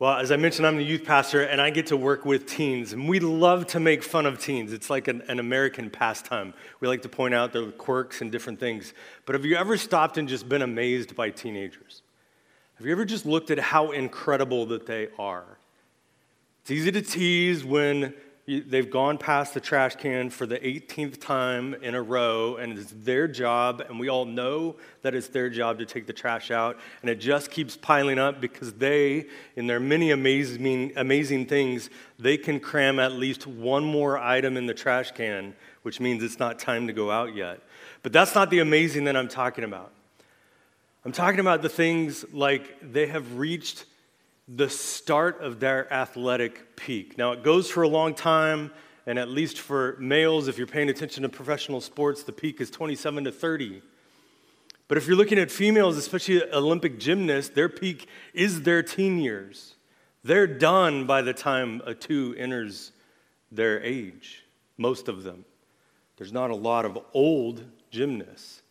Well, as I mentioned, I'm the youth pastor and I get to work with teens. And we love to make fun of teens. It's like an, an, American pastime. We like to point out their quirks and different things. But have you ever stopped and just been amazed by teenagers? Have you ever just looked at how incredible that they are? It's easy to tease when they've gone past the trash can for the 18th time in a row, and it's their job, and we all know that it's their job to take the trash out, and it just keeps piling up because they, in their many amazing, amazing things, they can cram at least one more item in the trash can, which means it's not time to go out yet. But that's not the amazing that I'm talking about. I'm talking about the things like they have reached the start of their athletic peak. Now, it goes for a long time, and at least for males, if you're paying attention to professional sports, the peak is 27 to 30. But if you're looking at females, especially Olympic gymnasts, their peak is their teen years. They're done by the time a two enters their age, most of them. There's not a lot of old gymnasts.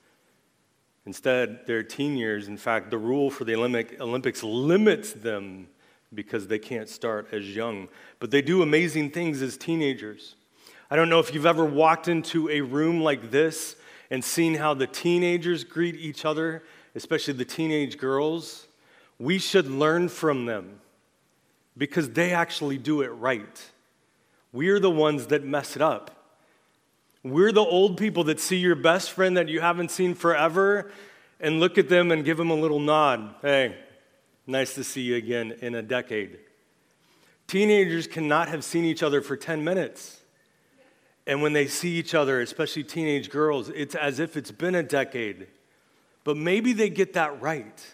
Instead, their teen years, in fact, the rule for the Olympic, Olympics limits them because they can't start as young. But they do amazing things as teenagers. I don't know if you've ever walked into a room like this and seen how the teenagers greet each other, especially the teenage girls. We should learn from them because they actually do it right. We're the ones that mess it up. We're the old people that see your best friend that you haven't seen forever and look at them and give them a little nod. Hey, nice to see you again in a decade. Teenagers cannot have seen each other for 10 minutes. And when they see each other, especially teenage girls, it's as if it's been a decade. But maybe they get that right.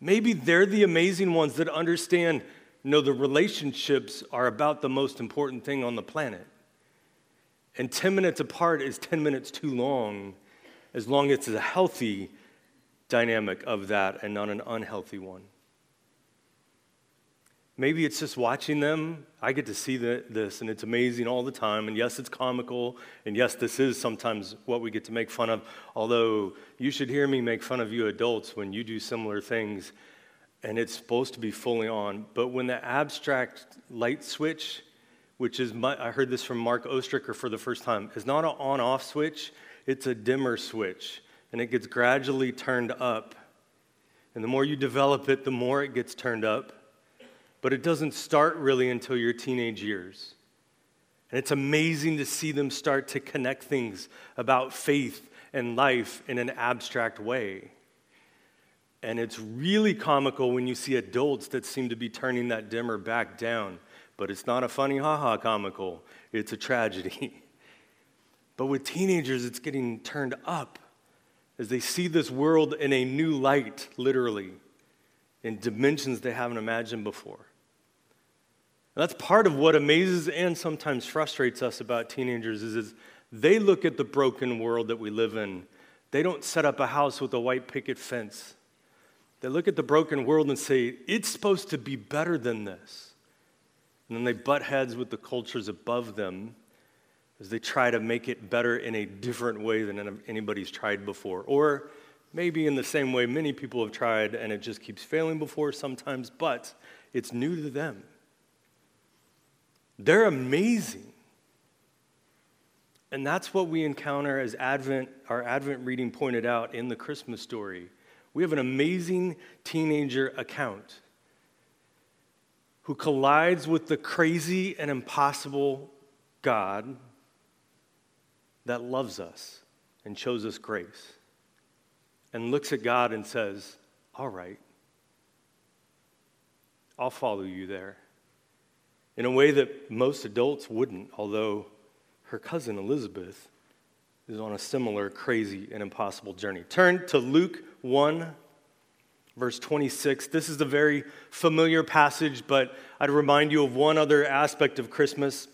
Maybe they're the amazing ones that understand no, the relationships are about the most important thing on the planet. And 10 minutes apart is 10 minutes too long, as long as it's a healthy dynamic of that and not an unhealthy one. Maybe it's just watching them. I get to see the, this, and it's amazing all the time. And yes, it's comical. And yes, this is sometimes what we get to make fun of. Although you should hear me make fun of you adults when you do similar things, and it's supposed to be fully on. But when the abstract light switch which is, my, I heard this from Mark Ostriker for the first time, is not an on off switch, it's a dimmer switch. And it gets gradually turned up. And the more you develop it, the more it gets turned up. But it doesn't start really until your teenage years. And it's amazing to see them start to connect things about faith and life in an abstract way. And it's really comical when you see adults that seem to be turning that dimmer back down but it's not a funny haha comical, it's a tragedy. but with teenagers, it's getting turned up as they see this world in a new light, literally, in dimensions they haven't imagined before. And that's part of what amazes and sometimes frustrates us about teenagers is, is they look at the broken world that we live in. They don't set up a house with a white picket fence. They look at the broken world and say, it's supposed to be better than this. And then they butt heads with the cultures above them as they try to make it better in a different way than anybody's tried before. Or maybe in the same way many people have tried and it just keeps failing before sometimes, but it's new to them. They're amazing. And that's what we encounter as Advent, our Advent reading pointed out in the Christmas story. We have an amazing teenager account who collides with the crazy and impossible God that loves us and shows us grace and looks at God and says, All right, I'll follow you there. In a way that most adults wouldn't, although her cousin Elizabeth is on a similar crazy and impossible journey. Turn to Luke 1 verse 26. This is a very familiar passage, but I'd remind you of one other aspect of Christmas.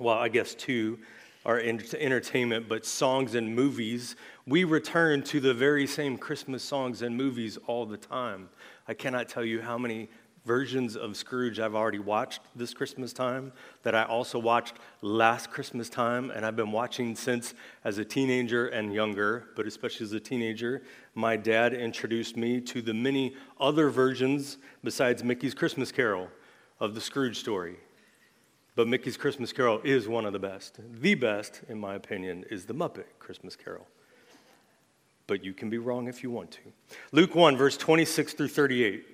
Well, I guess two are entertainment, but songs and movies. We return to the very same Christmas songs and movies all the time. I cannot tell you how many versions of Scrooge I've already watched this Christmas time that I also watched last Christmas time, and I've been watching since as a teenager and younger, but especially as a teenager. My dad introduced me to the many other versions besides Mickey's Christmas Carol of the Scrooge story. But Mickey's Christmas Carol is one of the best. The best, in my opinion, is the Muppet Christmas Carol. But you can be wrong if you want to. Luke 1, verse 26 through 38.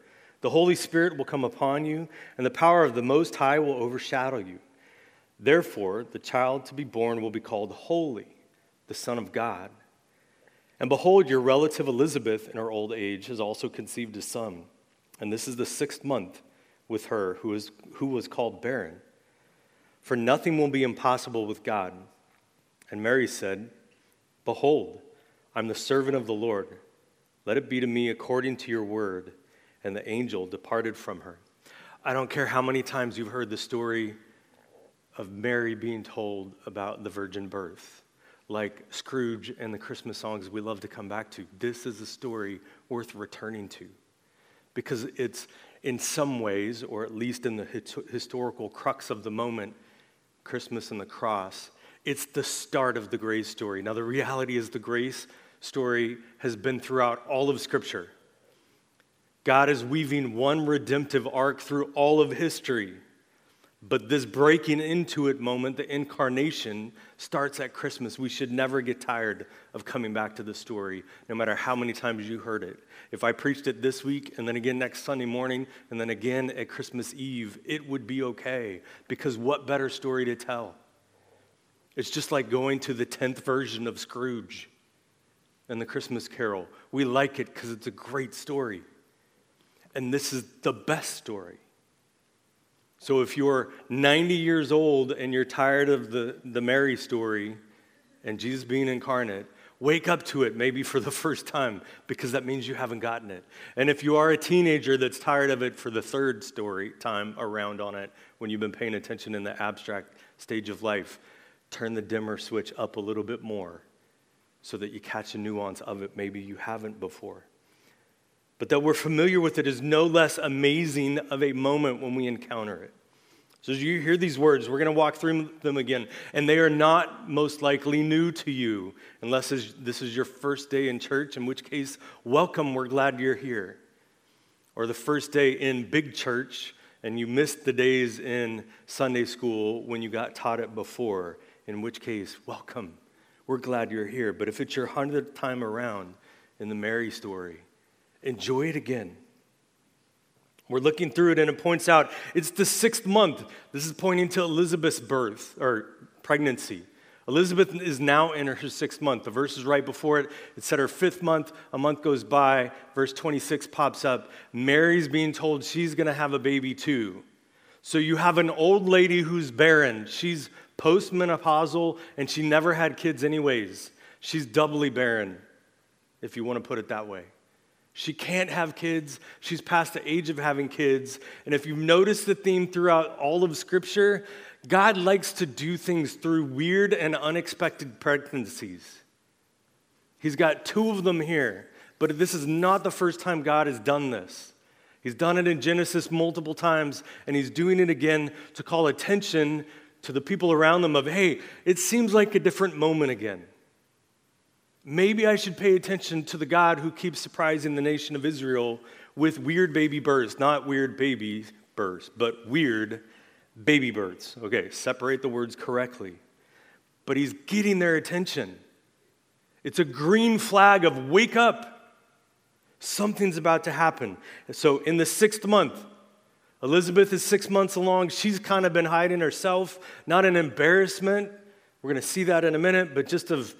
the Holy Spirit will come upon you, and the power of the Most High will overshadow you. Therefore, the child to be born will be called Holy, the Son of God. And behold, your relative Elizabeth, in her old age, has also conceived a son. And this is the sixth month with her who, is, who was called barren. For nothing will be impossible with God. And Mary said, Behold, I'm the servant of the Lord. Let it be to me according to your word and the angel departed from her. I don't care how many times you've heard the story of Mary being told about the virgin birth. Like Scrooge and the Christmas songs we love to come back to. This is a story worth returning to because it's in some ways, or at least in the historical crux of the moment, Christmas and the cross, it's the start of the grace story. Now, the reality is the grace story has been throughout all of Scripture. God is weaving one redemptive arc through all of history. But this breaking into it moment, the incarnation, starts at Christmas. We should never get tired of coming back to the story, no matter how many times you heard it. If I preached it this week, and then again next Sunday morning, and then again at Christmas Eve, it would be okay. Because what better story to tell? It's just like going to the 10th version of Scrooge and the Christmas Carol. We like it because it's a great story. And this is the best story. So if you're 90 years old and you're tired of the, the Mary story and Jesus being incarnate, wake up to it maybe for the first time because that means you haven't gotten it. And if you are a teenager that's tired of it for the third story time around on it when you've been paying attention in the abstract stage of life, turn the dimmer switch up a little bit more so that you catch a nuance of it maybe you haven't before but that we're familiar with it is no less amazing of a moment when we encounter it. So, as you hear these words, we're going to walk through them again, and they are not most likely new to you, unless this is your first day in church, in which case, welcome, we're glad you're here. Or the first day in big church, and you missed the days in Sunday school when you got taught it before, in which case, welcome, we're glad you're here. But if it's your hundredth time around in the Mary story, enjoy it again. We're looking through it and it points out it's the sixth month. This is pointing to Elizabeth's birth or pregnancy. Elizabeth is now in her sixth month. The verse is right before it. It said her fifth month. A month goes by. Verse 26 pops up. Mary's being told she's going to have a baby too. So you have an old lady who's barren. She's postmenopausal and she never had kids, anyways. She's doubly barren, if you want to put it that way. She can't have kids. She's past the age of having kids. And if you've noticed the theme throughout all of Scripture, God likes to do things through weird and unexpected pregnancies. He's got two of them here, but this is not the first time God has done this. He's done it in Genesis multiple times, and he's doing it again to call attention to the people around them of, hey, it seems like a different moment again. Maybe I should pay attention to the God who keeps surprising the nation of Israel with weird baby births, not weird baby births, but weird baby birds. Okay, separate the words correctly. But he's getting their attention. It's a green flag of wake up. Something's about to happen. So, in the sixth month, Elizabeth is six months along. She's kind of been hiding herself, not an embarrassment. We're going to see that in a minute, but just of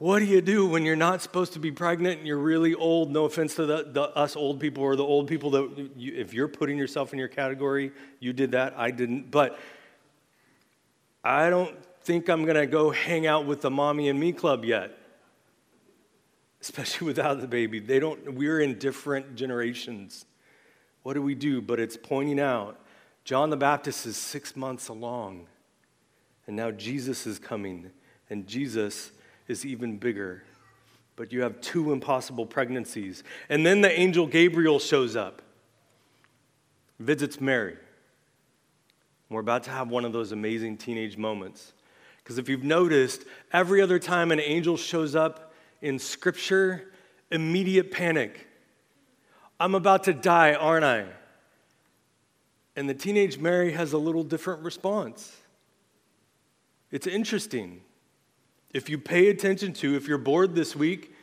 what do you do when you're not supposed to be pregnant and you're really old? No offense to the, the us old people or the old people that, you, if you're putting yourself in your category, you did that. I didn't. But I don't think I'm going to go hang out with the mommy and me club yet especially without the baby. They don't, we're in different generations. What do we do? But it's pointing out John the Baptist is six months along, and now Jesus is coming, and Jesus is even bigger. But you have two impossible pregnancies. And then the angel Gabriel shows up, visits Mary. We're about to have one of those amazing teenage moments. Because if you've noticed, every other time an angel shows up, in Scripture, immediate panic. I'm about to die, aren't I? And the teenage Mary has a little different response. It's interesting. If you pay attention to, if you're bored this week,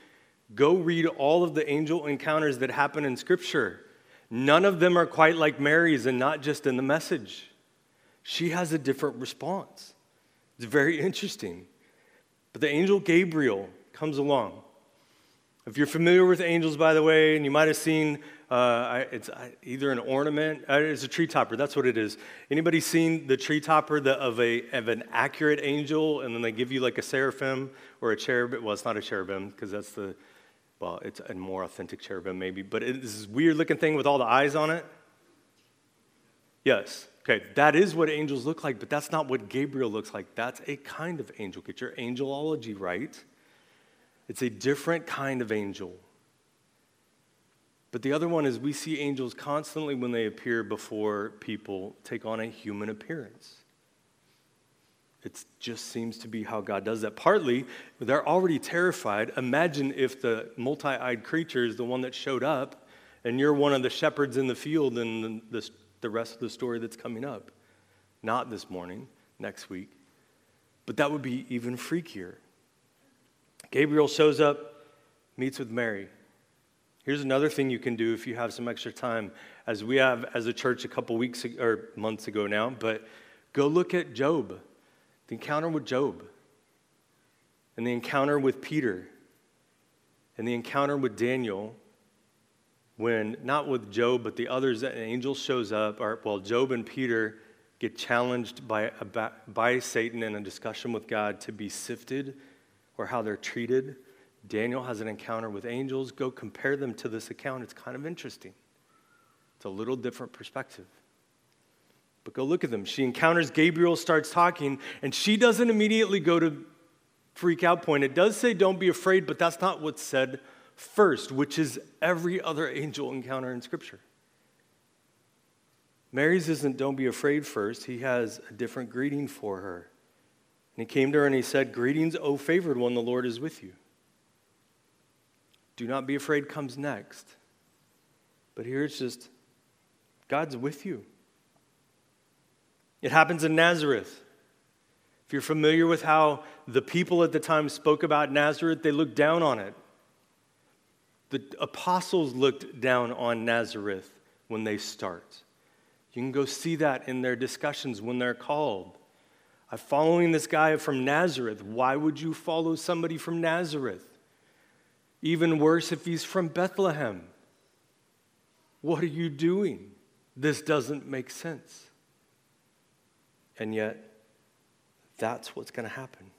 go read all of the angel encounters that happen in Scripture. None of them are quite like Mary's and not just in the message. She has a different response. It's very interesting. But the angel Gabriel comes along. If you're familiar with angels, by the way, and you might have seen, uh, it's either an ornament, uh, it's a tree topper. That's what it is. Anybody seen the tree topper of, a, of an accurate angel, and then they give you like a seraphim or a cherubim? Well, it's not a cherubim because that's the, well, it's a more authentic cherubim maybe, but it's this weird looking thing with all the eyes on it. Yes. Okay, that is what angels look like, but that's not what Gabriel looks like. That's a kind of angel. Get your angelology right. It's a different kind of angel. But the other one is we see angels constantly when they appear before people take on a human appearance. It just seems to be how God does that. Partly, they're already terrified. Imagine if the multi eyed creature is the one that showed up, and you're one of the shepherds in the field in the, the rest of the story that's coming up. Not this morning, next week. But that would be even freakier. Gabriel shows up, meets with Mary. Here's another thing you can do if you have some extra time, as we have as a church a couple weeks or months ago now, but go look at Job, the encounter with Job, and the encounter with Peter, and the encounter with Daniel, when not with Job, but the others, an angel shows up, or well, Job and Peter get challenged by, by Satan in a discussion with God to be sifted or how they're treated. Daniel has an encounter with angels. Go compare them to this account. It's kind of interesting. It's a little different perspective. But go look at them. She encounters Gabriel, starts talking, and she doesn't immediately go to freak out point. It does say don't be afraid, but that's not what's said first, which is every other angel encounter in Scripture. Mary's isn't don't be afraid first, he has a different greeting for her. And he came to her and he said, Greetings, O favored one, the Lord is with you. Do not be afraid comes next. But here it's just, God's with you. It happens in Nazareth. If you're familiar with how the people at the time spoke about Nazareth, they looked down on it. The apostles looked down on Nazareth when they start. You can go see that in their discussions when they're called. I'm following this guy from Nazareth. Why would you follow somebody from Nazareth? Even worse if he's from Bethlehem. What are you doing? This doesn't make sense. And yet, that's what's going to happen.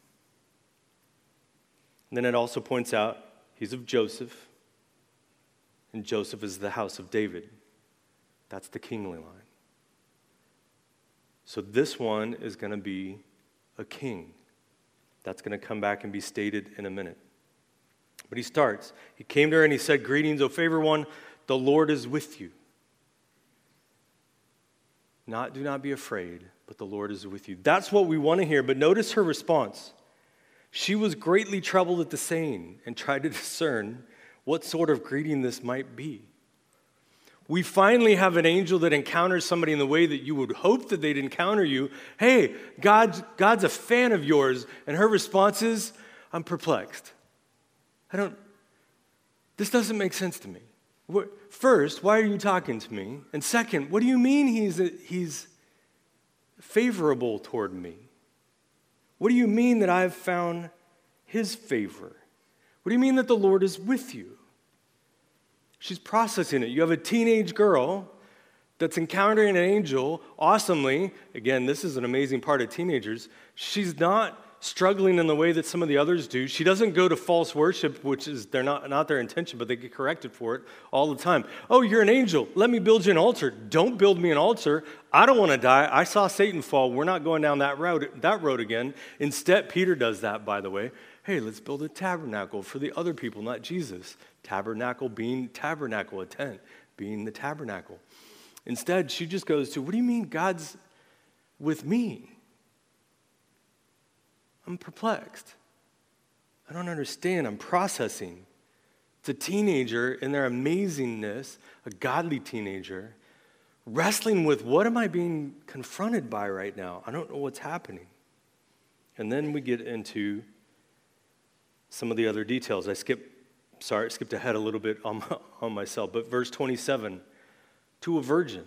And then it also points out he's of Joseph, and Joseph is the house of David. That's the kingly line. So this one is going to be a king. That's going to come back and be stated in a minute. But he starts. He came to her and he said, Greetings, O favored one, the Lord is with you. Not, do not be afraid, but the Lord is with you. That's what we want to hear. But notice her response. She was greatly troubled at the saying and tried to discern what sort of greeting this might be. We finally have an angel that encounters somebody in the way that you would hope that they'd encounter you. Hey, God's, God's a fan of yours. And her response is, I'm perplexed. I don't, this doesn't make sense to me. First, why are you talking to me? And second, what do you mean he's, he's favorable toward me? What do you mean that I've found his favor? What do you mean that the Lord is with you? She's processing it. You have a teenage girl that's encountering an angel awesomely. Again, this is an amazing part of teenagers. She's not struggling in the way that some of the others do. She doesn't go to false worship, which is they're not, not their intention, but they get corrected for it all the time. Oh, you're an angel. Let me build you an altar. Don't build me an altar. I don't want to die. I saw Satan fall. We're not going down that road, that road again. Instead, Peter does that, by the way. Hey, let's build a tabernacle for the other people, not Jesus. Tabernacle being tabernacle, a tent being the tabernacle. Instead, she just goes to, What do you mean God's with me? I'm perplexed. I don't understand. I'm processing. It's a teenager in their amazingness, a godly teenager, wrestling with what am I being confronted by right now? I don't know what's happening. And then we get into some of the other details. I skipped sorry, skipped ahead a little bit on, on myself, but verse 27 to a virgin.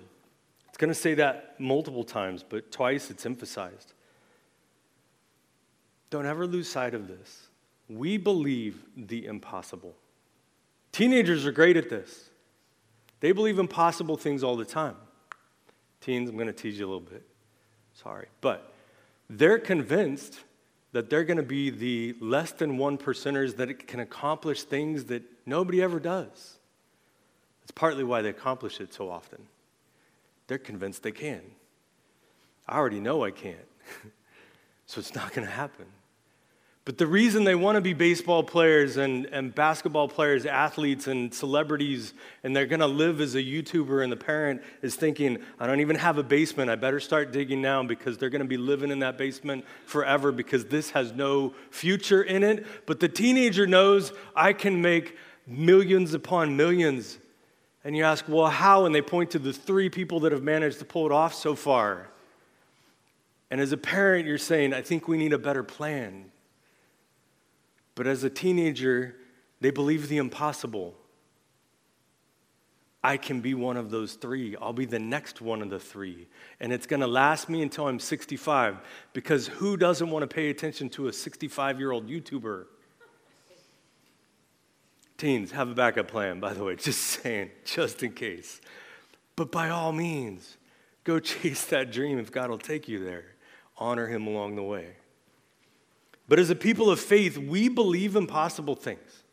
It's going to say that multiple times, but twice it's emphasized. Don't ever lose sight of this. We believe the impossible. Teenagers are great at this. They believe impossible things all the time. Teens, I'm going to tease you a little bit. Sorry. But they're convinced that they're going to be the less than one percenters that can accomplish things that nobody ever does. It's partly why they accomplish it so often. They're convinced they can. I already know I can't, so it's not going to happen. But the reason they want to be baseball players and, and basketball players, athletes and celebrities, and they're going to live as a YouTuber, and the parent is thinking, I don't even have a basement. I better start digging now because they're going to be living in that basement forever because this has no future in it. But the teenager knows I can make millions upon millions. And you ask, well, how? And they point to the three people that have managed to pull it off so far. And as a parent, you're saying, I think we need a better plan. But as a teenager, they believe the impossible. I can be one of those three. I'll be the next one of the three. And it's going to last me until I'm 65 because who doesn't want to pay attention to a 65 year old YouTuber? Teens, have a backup plan, by the way, just saying, just in case. But by all means, go chase that dream if God will take you there. Honor Him along the way. But as a people of faith, we believe impossible things.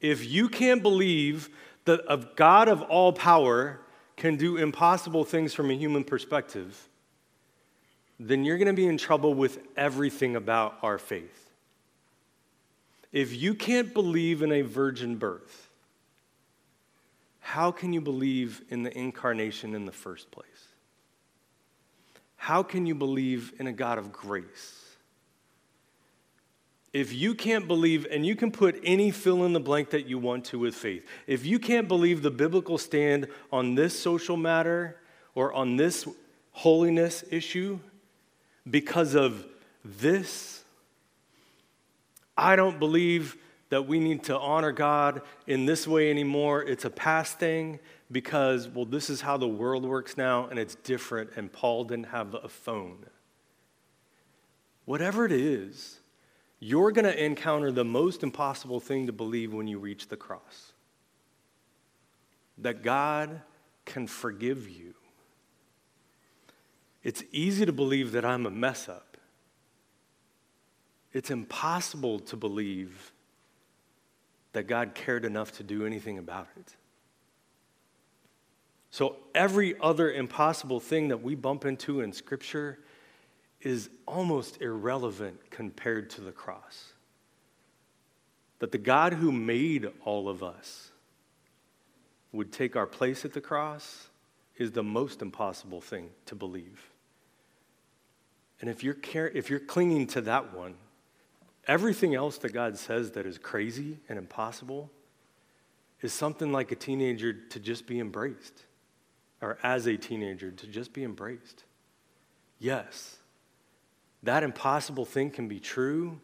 If you can't believe that a God of all power can do impossible things from a human perspective, then you're going to be in trouble with everything about our faith. If you can't believe in a virgin birth, how can you believe in the incarnation in the first place? How can you believe in a God of grace? If you can't believe, and you can put any fill in the blank that you want to with faith, if you can't believe the biblical stand on this social matter or on this holiness issue because of this, I don't believe that we need to honor God in this way anymore. It's a past thing because, well, this is how the world works now and it's different, and Paul didn't have a phone. Whatever it is, you're going to encounter the most impossible thing to believe when you reach the cross that God can forgive you. It's easy to believe that I'm a mess up. It's impossible to believe that God cared enough to do anything about it. So, every other impossible thing that we bump into in Scripture is almost irrelevant compared to the cross. That the God who made all of us would take our place at the cross is the most impossible thing to believe. And if you're, care- if you're clinging to that one, everything else that God says that is crazy and impossible, is something like a teenager to just be embraced, or as a teenager to just be embraced. Yes, that impossible thing can be true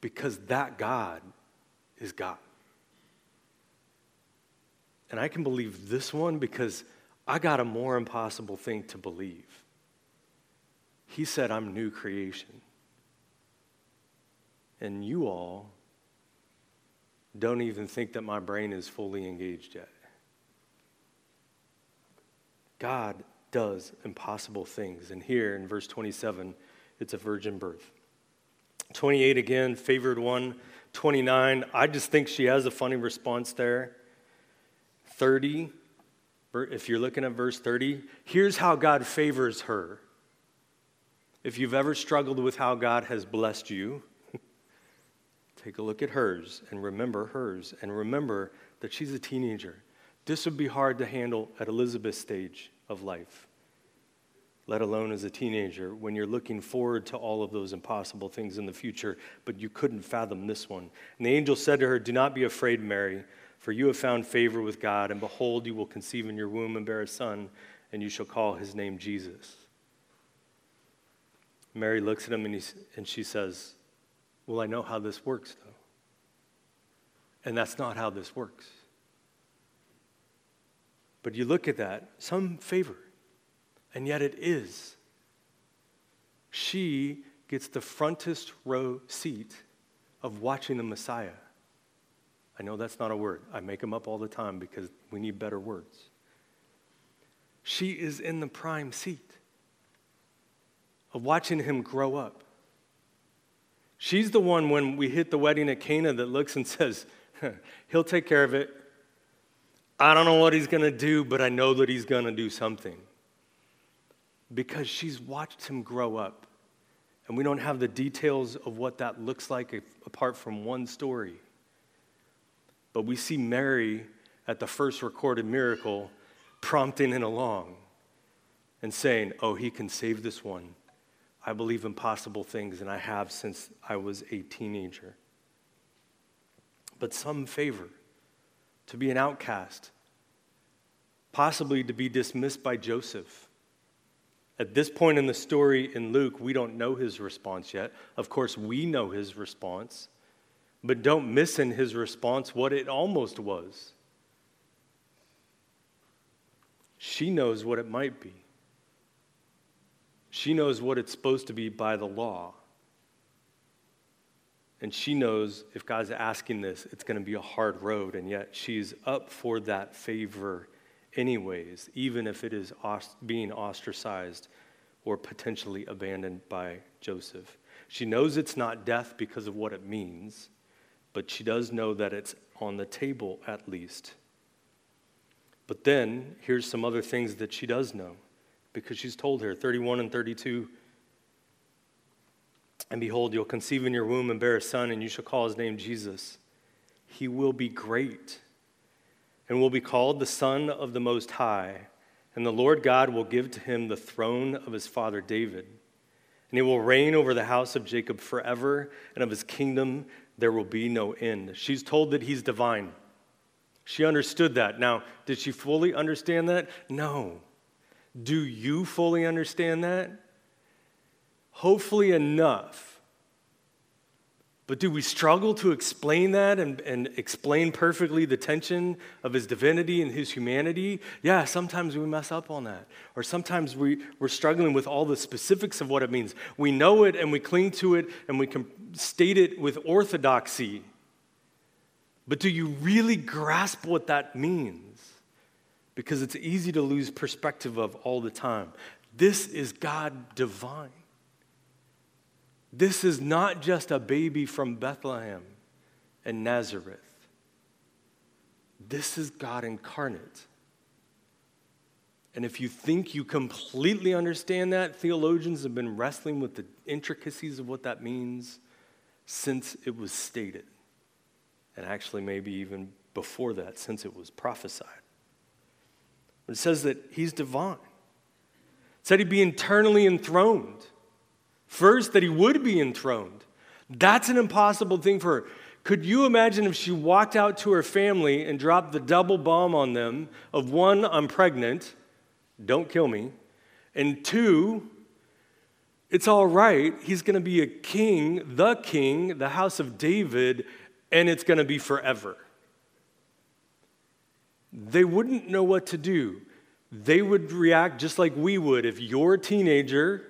because that God is God. And I can believe this one because I got a more impossible thing to believe. He said, I'm new creation. And you all don't even think that my brain is fully engaged yet. God does impossible things. And here in verse 27, it's a virgin birth. 28 again, favored one. 29, I just think she has a funny response there. 30, if you're looking at verse 30, here's how God favors her. If you've ever struggled with how God has blessed you, take a look at hers and remember hers and remember that she's a teenager. This would be hard to handle at Elizabeth's stage of life let alone as a teenager, when you're looking forward to all of those impossible things in the future, but you couldn't fathom this one. And the angel said to her, Do not be afraid, Mary, for you have found favor with God, and behold, you will conceive in your womb and bear a son, and you shall call his name Jesus. Mary looks at him and, and she says, Well, I know how this works, though. And that's not how this works. But you look at that, some favor and yet it is. She gets the frontest row seat of watching the Messiah. I know that's not a word. I make them up all the time because we need better words. She is in the prime seat of watching him grow up. She's the one when we hit the wedding at Cana that looks and says, He'll take care of it. I don't know what he's going to do, but I know that he's going to do something because she's watched him grow up. And we don't have the details of what that looks like apart from one story. But we see Mary at the first recorded miracle prompting it along and saying, Oh, he can save this one. I believe impossible things, and I have since I was a teenager. But some favor to be an outcast, possibly to be dismissed by Joseph at this point in the story in Luke, we don't know his response yet. Of course, we know his response, but don't miss in his response what it almost was. She knows what it might be. She knows what it's supposed to be by the law. And she knows if God's asking this, it's going to be a hard road, and yet she's up for that favor anyways, even if it is being ostracized or potentially abandoned by Joseph. She knows it's not death because of what it means, but she does know that it's on the table at least. But then, here's some other things that she does know because she's told her 31 and 32 And behold, you'll conceive in your womb and bear a son, and you shall call his name Jesus. He will be great and will be called the Son of the Most High. And the Lord God will give to him the throne of his father David. And he will reign over the house of Jacob forever, and of his kingdom there will be no end. She's told that he's divine. She understood that. Now, did she fully understand that? No. Do you fully understand that? Hopefully, enough but do we struggle to explain that and, and explain perfectly the tension of his divinity and his humanity? Yeah, sometimes we mess up on that. Or sometimes we, we're struggling with all the specifics of what it means. We know it and we cling to it and we can state it with orthodoxy. But do you really grasp what that means? Because it's easy to lose perspective of all the time. This is God divine. This is not just a baby from Bethlehem and Nazareth. This is God incarnate. And if you think you completely understand that, theologians have been wrestling with the intricacies of what that means since it was stated. And actually, maybe even before that, since it was prophesied. But it says that he's divine. It said he'd be internally enthroned. First, that he would be enthroned. That's an impossible thing for her. Could you imagine if she walked out to her family and dropped the double bomb on them of one, I'm pregnant, don't kill me, and two, it's all right, he's going to be a king, the king, the house of David, and it's going to be forever. They wouldn't know what to do. They would react just like we would if your teenager,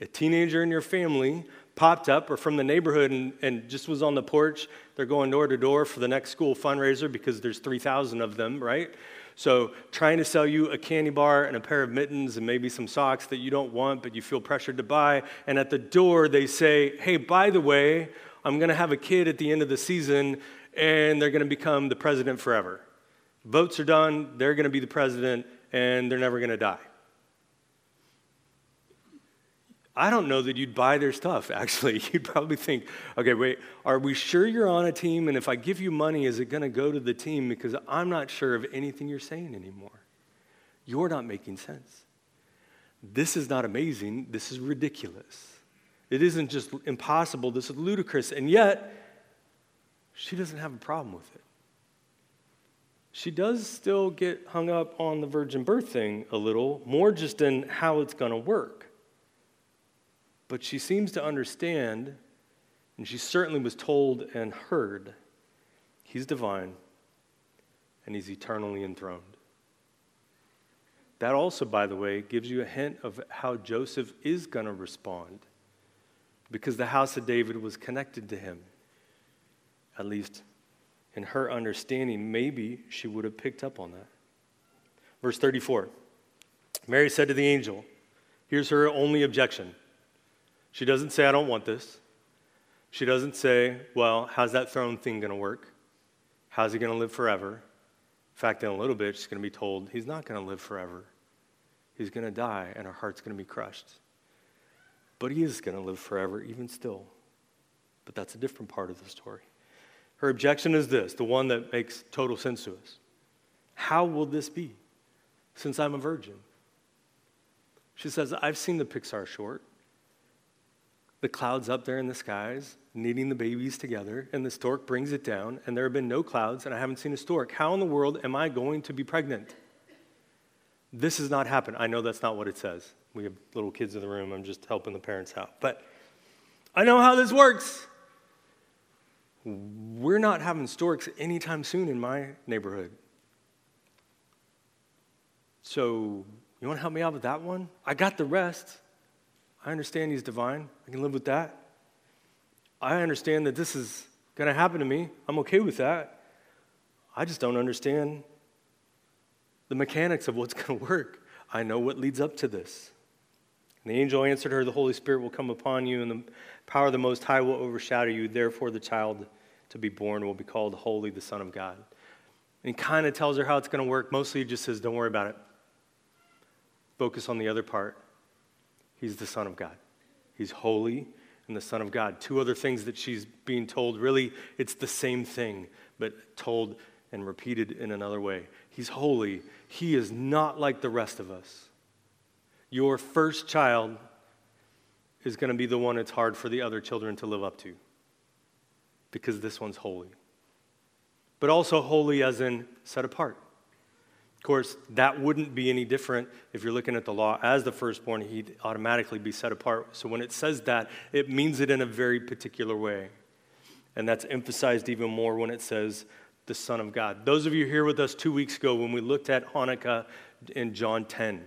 a teenager in your family, popped up or from the neighborhood and, and just was on the porch. They're going door to door for the next school fundraiser because there's 3,000 of them, right? So, trying to sell you a candy bar and a pair of mittens and maybe some socks that you don't want, but you feel pressured to buy. And at the door, they say, Hey, by the way, I'm going to have a kid at the end of the season, and they're going to become the president forever. Votes are done, they're going to be the president, and they're never going to die. I don't know that you'd buy their stuff, actually. You'd probably think, okay, wait, are we sure you're on a team? And if I give you money, is it going to go to the team? Because I'm not sure of anything you're saying anymore. You're not making sense. This is not amazing. This is ridiculous. It isn't just impossible. This is ludicrous. And yet, she doesn't have a problem with it. She does still get hung up on the virgin birth thing a little, more just in how it's going to work. But she seems to understand, and she certainly was told and heard, he's divine and he's eternally enthroned. That also, by the way, gives you a hint of how Joseph is going to respond because the house of David was connected to him. At least in her understanding, maybe she would have picked up on that. Verse 34 Mary said to the angel, Here's her only objection. She doesn't say, I don't want this. She doesn't say, Well, how's that throne thing going to work? How's he going to live forever? In fact, in a little bit, she's going to be told he's not going to live forever. He's going to die, and her heart's going to be crushed. But he is going to live forever, even still. But that's a different part of the story. Her objection is this the one that makes total sense to us. How will this be since I'm a virgin? She says, I've seen the Pixar short the clouds up there in the skies, knitting the babies together, and the stork brings it down, and there have been no clouds, and I haven't seen a stork. How in the world am I going to be pregnant? This has not happened. I know that's not what it says. We have little kids in the room. I'm just helping the parents out. But I know how this works. We're not having storks anytime soon in my neighborhood. So, you want to help me out with that one? I got the rest. I understand he's divine. I can live with that. I understand that this is going to happen to me. I'm okay with that. I just don't understand the mechanics of what's going to work. I know what leads up to this. And the angel answered her, The Holy Spirit will come upon you, and the power of the Most High will overshadow you. Therefore, the child to be born will be called Holy, the Son of God. And he kind of tells her how it's going to work. Mostly, he just says, Don't worry about it. Focus on the other part. He's the Son of God. He's holy and the Son of God. Two other things that she's being told, really, it's the same thing, but told and repeated in another way. He's holy. He is not like the rest of us. Your first child is going to be the one it's hard for the other children to live up to because this one's holy. But also holy as in set apart course, that wouldn't be any different if you're looking at the law as the firstborn, he'd automatically be set apart. So when it says that, it means it in a very particular way. And that's emphasized even more when it says the Son of God. Those of you here with us two weeks ago when we looked at Hanukkah in John 10,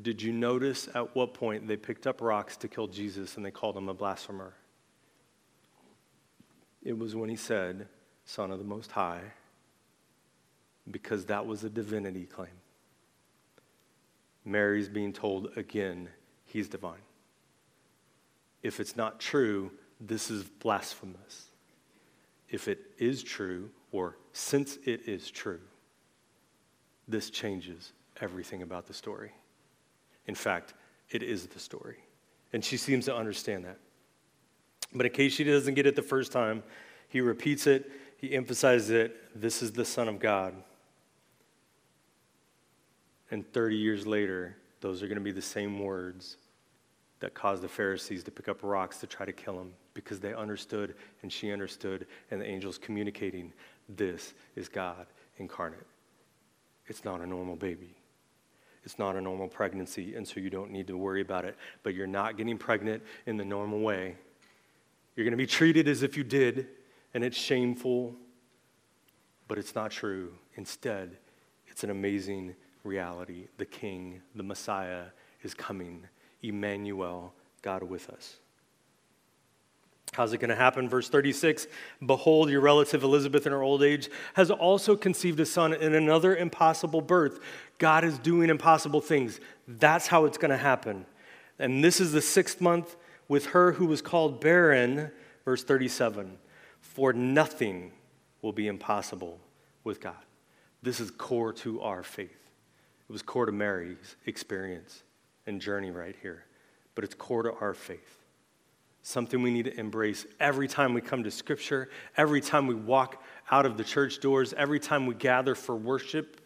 did you notice at what point they picked up rocks to kill Jesus and they called him a blasphemer? It was when he said, Son of the Most High because that was a divinity claim. Mary's being told again, he's divine. If it's not true, this is blasphemous. If it is true, or since it is true, this changes everything about the story. In fact, it is the story. And she seems to understand that. But in case she doesn't get it the first time, he repeats it, he emphasizes it. This is the Son of God. And 30 years later, those are going to be the same words that caused the Pharisees to pick up rocks to try to kill him because they understood and she understood, and the angels communicating this is God incarnate. It's not a normal baby. It's not a normal pregnancy, and so you don't need to worry about it. But you're not getting pregnant in the normal way. You're going to be treated as if you did, and it's shameful, but it's not true. Instead, it's an amazing reality. The King, the Messiah, is coming. Emmanuel, God with us. How's it going to happen? Verse 36 Behold, your relative Elizabeth in her old age has also conceived a son in another impossible birth. God is doing impossible things. That's how it's going to happen. And this is the sixth month with her who was called barren. Verse 37 For nothing will be impossible with God. This is core to our faith. It was core to Mary's experience and journey right here, but it's core to our faith something we need to embrace every time we come to Scripture, every time we walk out of the church doors, every time we gather for worship,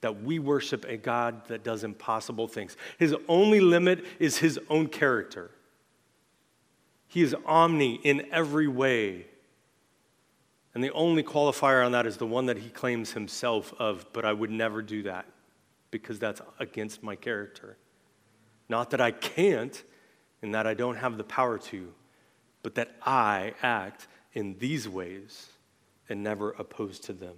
that we worship a God that does impossible things. His only limit is his own character. He is omni in every way. And the only qualifier on that is the one that he claims himself of, but I would never do that because that's against my character. Not that I can't, and that I don't have the power to, but that I act in these ways and never opposed to them.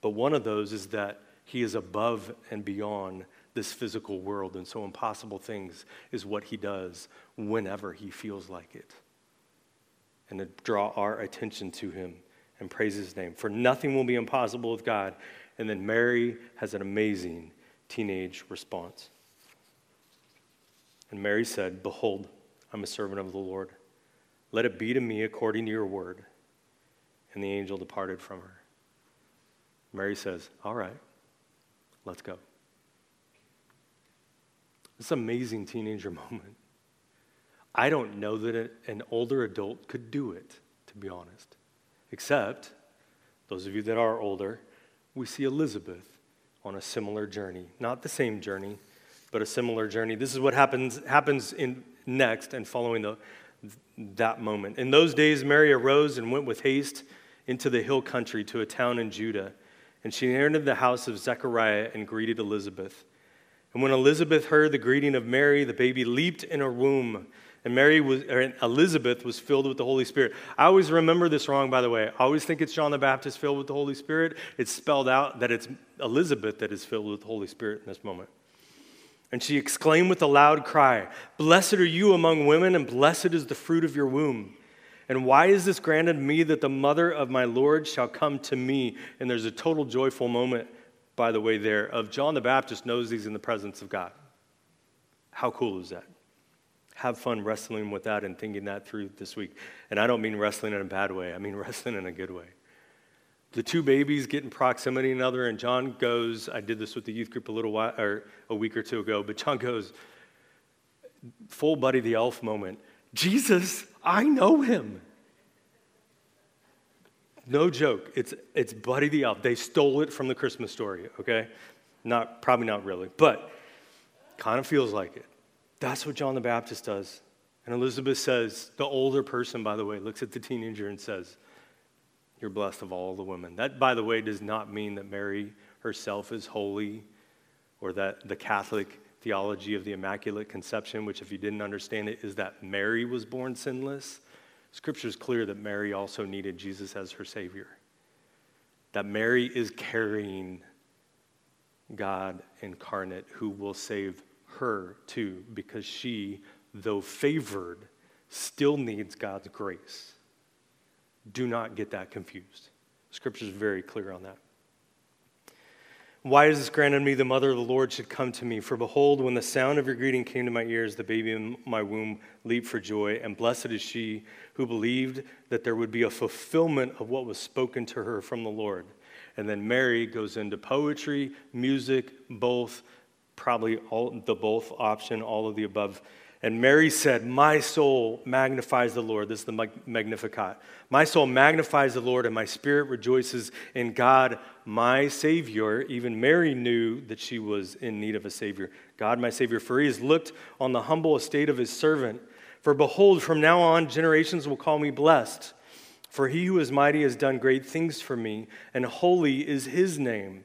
But one of those is that he is above and beyond this physical world, and so impossible things is what he does whenever he feels like it. And to draw our attention to him and praise his name. For nothing will be impossible with God. And then Mary has an amazing teenage response. And Mary said, Behold, I'm a servant of the Lord. Let it be to me according to your word. And the angel departed from her. Mary says, All right, let's go. This amazing teenager moment. I don't know that an older adult could do it, to be honest. Except, those of you that are older, we see Elizabeth on a similar journey. Not the same journey, but a similar journey. This is what happens, happens in next and following the, that moment. In those days, Mary arose and went with haste into the hill country to a town in Judah. And she entered the house of Zechariah and greeted Elizabeth. And when Elizabeth heard the greeting of Mary, the baby leaped in her womb. And Mary was, Elizabeth was filled with the Holy Spirit. I always remember this wrong, by the way. I always think it's John the Baptist filled with the Holy Spirit. It's spelled out that it's Elizabeth that is filled with the Holy Spirit in this moment. And she exclaimed with a loud cry, Blessed are you among women, and blessed is the fruit of your womb. And why is this granted me that the mother of my Lord shall come to me? And there's a total joyful moment, by the way, there of John the Baptist knows he's in the presence of God. How cool is that? Have fun wrestling with that and thinking that through this week. And I don't mean wrestling in a bad way, I mean wrestling in a good way the two babies get in proximity another, and John goes, I did this with the youth group a little while, or a week or two ago, but John goes, full Buddy the Elf moment. Jesus, I know him. No joke. It's, it's Buddy the Elf. They stole it from the Christmas story, okay? Not, probably not really, but kind of feels like it. That's what John the Baptist does. And Elizabeth says, the older person, by the way, looks at the teenager and says, you're blessed of all the women. That, by the way, does not mean that Mary herself is holy or that the Catholic theology of the Immaculate Conception, which, if you didn't understand it, is that Mary was born sinless. Scripture is clear that Mary also needed Jesus as her Savior. That Mary is carrying God incarnate who will save her too, because she, though favored, still needs God's grace. Do not get that confused. Scripture is very clear on that. Why is this granted me? The mother of the Lord should come to me. For behold, when the sound of your greeting came to my ears, the baby in my womb leaped for joy. And blessed is she who believed that there would be a fulfillment of what was spoken to her from the Lord. And then Mary goes into poetry, music, both Probably all, the both option, all of the above. And Mary said, My soul magnifies the Lord. This is the Magnificat. My soul magnifies the Lord, and my spirit rejoices in God, my Savior. Even Mary knew that she was in need of a Savior. God, my Savior, for he has looked on the humble estate of his servant. For behold, from now on, generations will call me blessed. For he who is mighty has done great things for me, and holy is his name.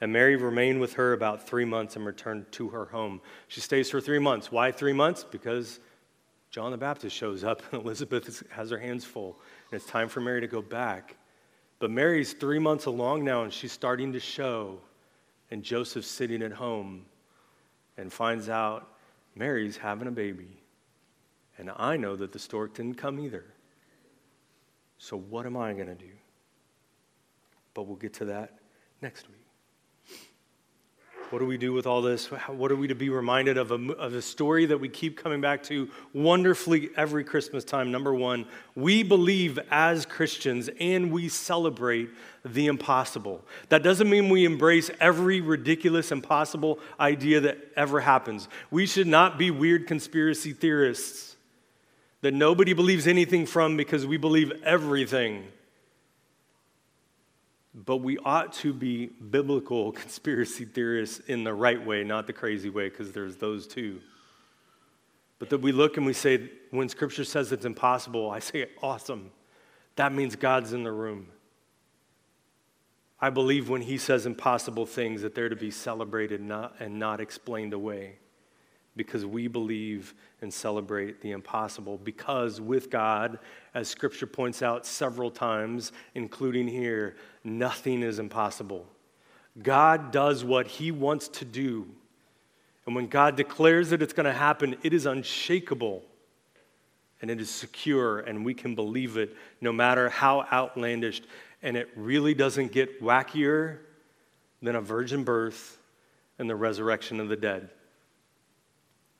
And Mary remained with her about three months and returned to her home. She stays for three months. Why three months? Because John the Baptist shows up and Elizabeth has her hands full. And it's time for Mary to go back. But Mary's three months along now and she's starting to show. And Joseph's sitting at home and finds out Mary's having a baby. And I know that the stork didn't come either. So what am I going to do? But we'll get to that next week. What do we do with all this? What are we to be reminded of? A, of a story that we keep coming back to wonderfully every Christmas time. Number one, we believe as Christians and we celebrate the impossible. That doesn't mean we embrace every ridiculous, impossible idea that ever happens. We should not be weird conspiracy theorists that nobody believes anything from because we believe everything. But we ought to be biblical conspiracy theorists in the right way, not the crazy way, because there's those too. But that we look and we say, when scripture says it's impossible, I say, awesome. That means God's in the room. I believe when he says impossible things that they're to be celebrated not, and not explained away because we believe and celebrate the impossible. Because with God, as scripture points out several times, including here, nothing is impossible. God does what he wants to do. And when God declares that it's going to happen, it is unshakable and it is secure, and we can believe it no matter how outlandish. And it really doesn't get wackier than a virgin birth and the resurrection of the dead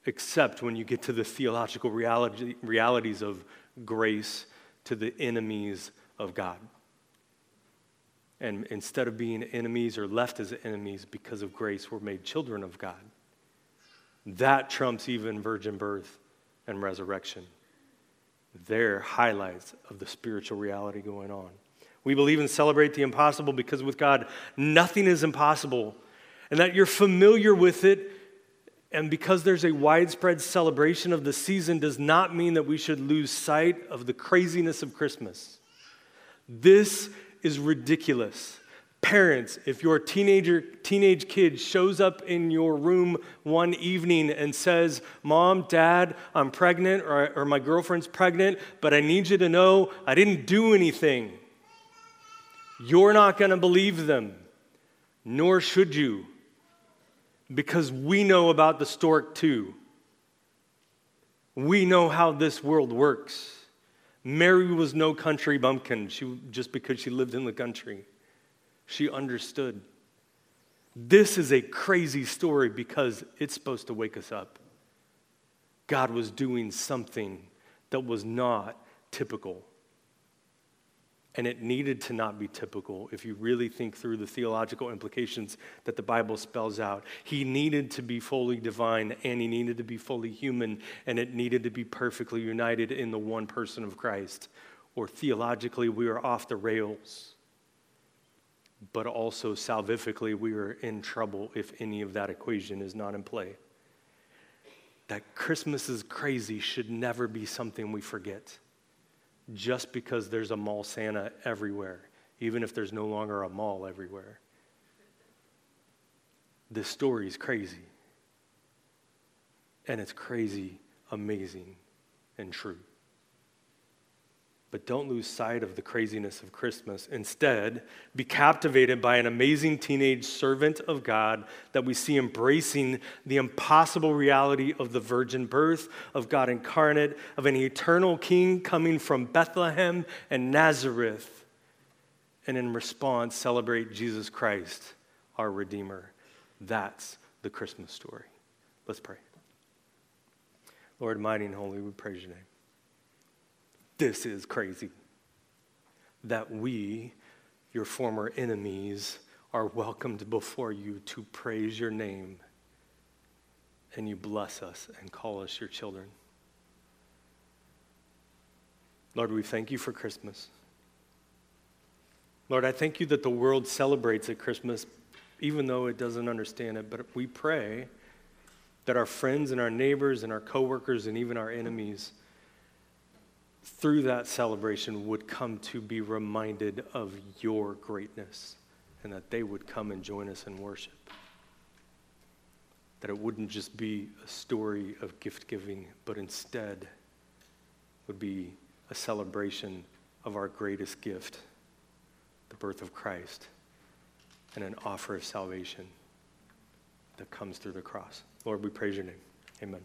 except when you get to the theological reality, realities of grace to the enemies of God. And instead of being enemies or left as enemies because of grace, we're made children of God. That trumps even virgin birth and resurrection. They're highlights of the spiritual reality going on. We believe and celebrate the impossible because with God, nothing is impossible. And that you're familiar with it and because there's a widespread celebration of the season, does not mean that we should lose sight of the craziness of Christmas. This is ridiculous. Parents, if your teenager, teenage kid shows up in your room one evening and says, Mom, Dad, I'm pregnant, or, or my girlfriend's pregnant, but I need you to know I didn't do anything, you're not going to believe them, nor should you because we know about the stork too. We know how this world works. Mary was no country bumpkin she, just because she lived in the country. She understood. This is a crazy story because it's supposed to wake us up. God was doing something that was not typical. And it needed to not be typical if you really think through the theological implications that the Bible spells out. He needed to be fully divine and he needed to be fully human, and it needed to be perfectly united in the one person of Christ. Or theologically, we are off the rails. But also salvifically, we are in trouble if any of that equation is not in play. That Christmas is crazy should never be something we forget just because there's a mall Santa everywhere, even if there's no longer a mall everywhere. This story is crazy. And it's crazy, amazing, and true. But don't lose sight of the craziness of Christmas. Instead, be captivated by an amazing teenage servant of God that we see embracing the impossible reality of the virgin birth, of God incarnate, of an eternal king coming from Bethlehem and Nazareth. And in response, celebrate Jesus Christ, our Redeemer. That's the Christmas story. Let's pray. Lord, mighty and holy, we praise your name. This is crazy. That we, your former enemies, are welcomed before you to praise your name, and you bless us and call us your children. Lord, we thank you for Christmas. Lord, I thank you that the world celebrates at Christmas, even though it doesn't understand it. But we pray that our friends and our neighbors and our coworkers and even our enemies through that celebration would come to be reminded of your greatness and that they would come and join us in worship. That it wouldn't just be a story of gift giving, but instead would be a celebration of our greatest gift, the birth of Christ, and an offer of salvation that comes through the cross. Lord, we praise your name. Amen.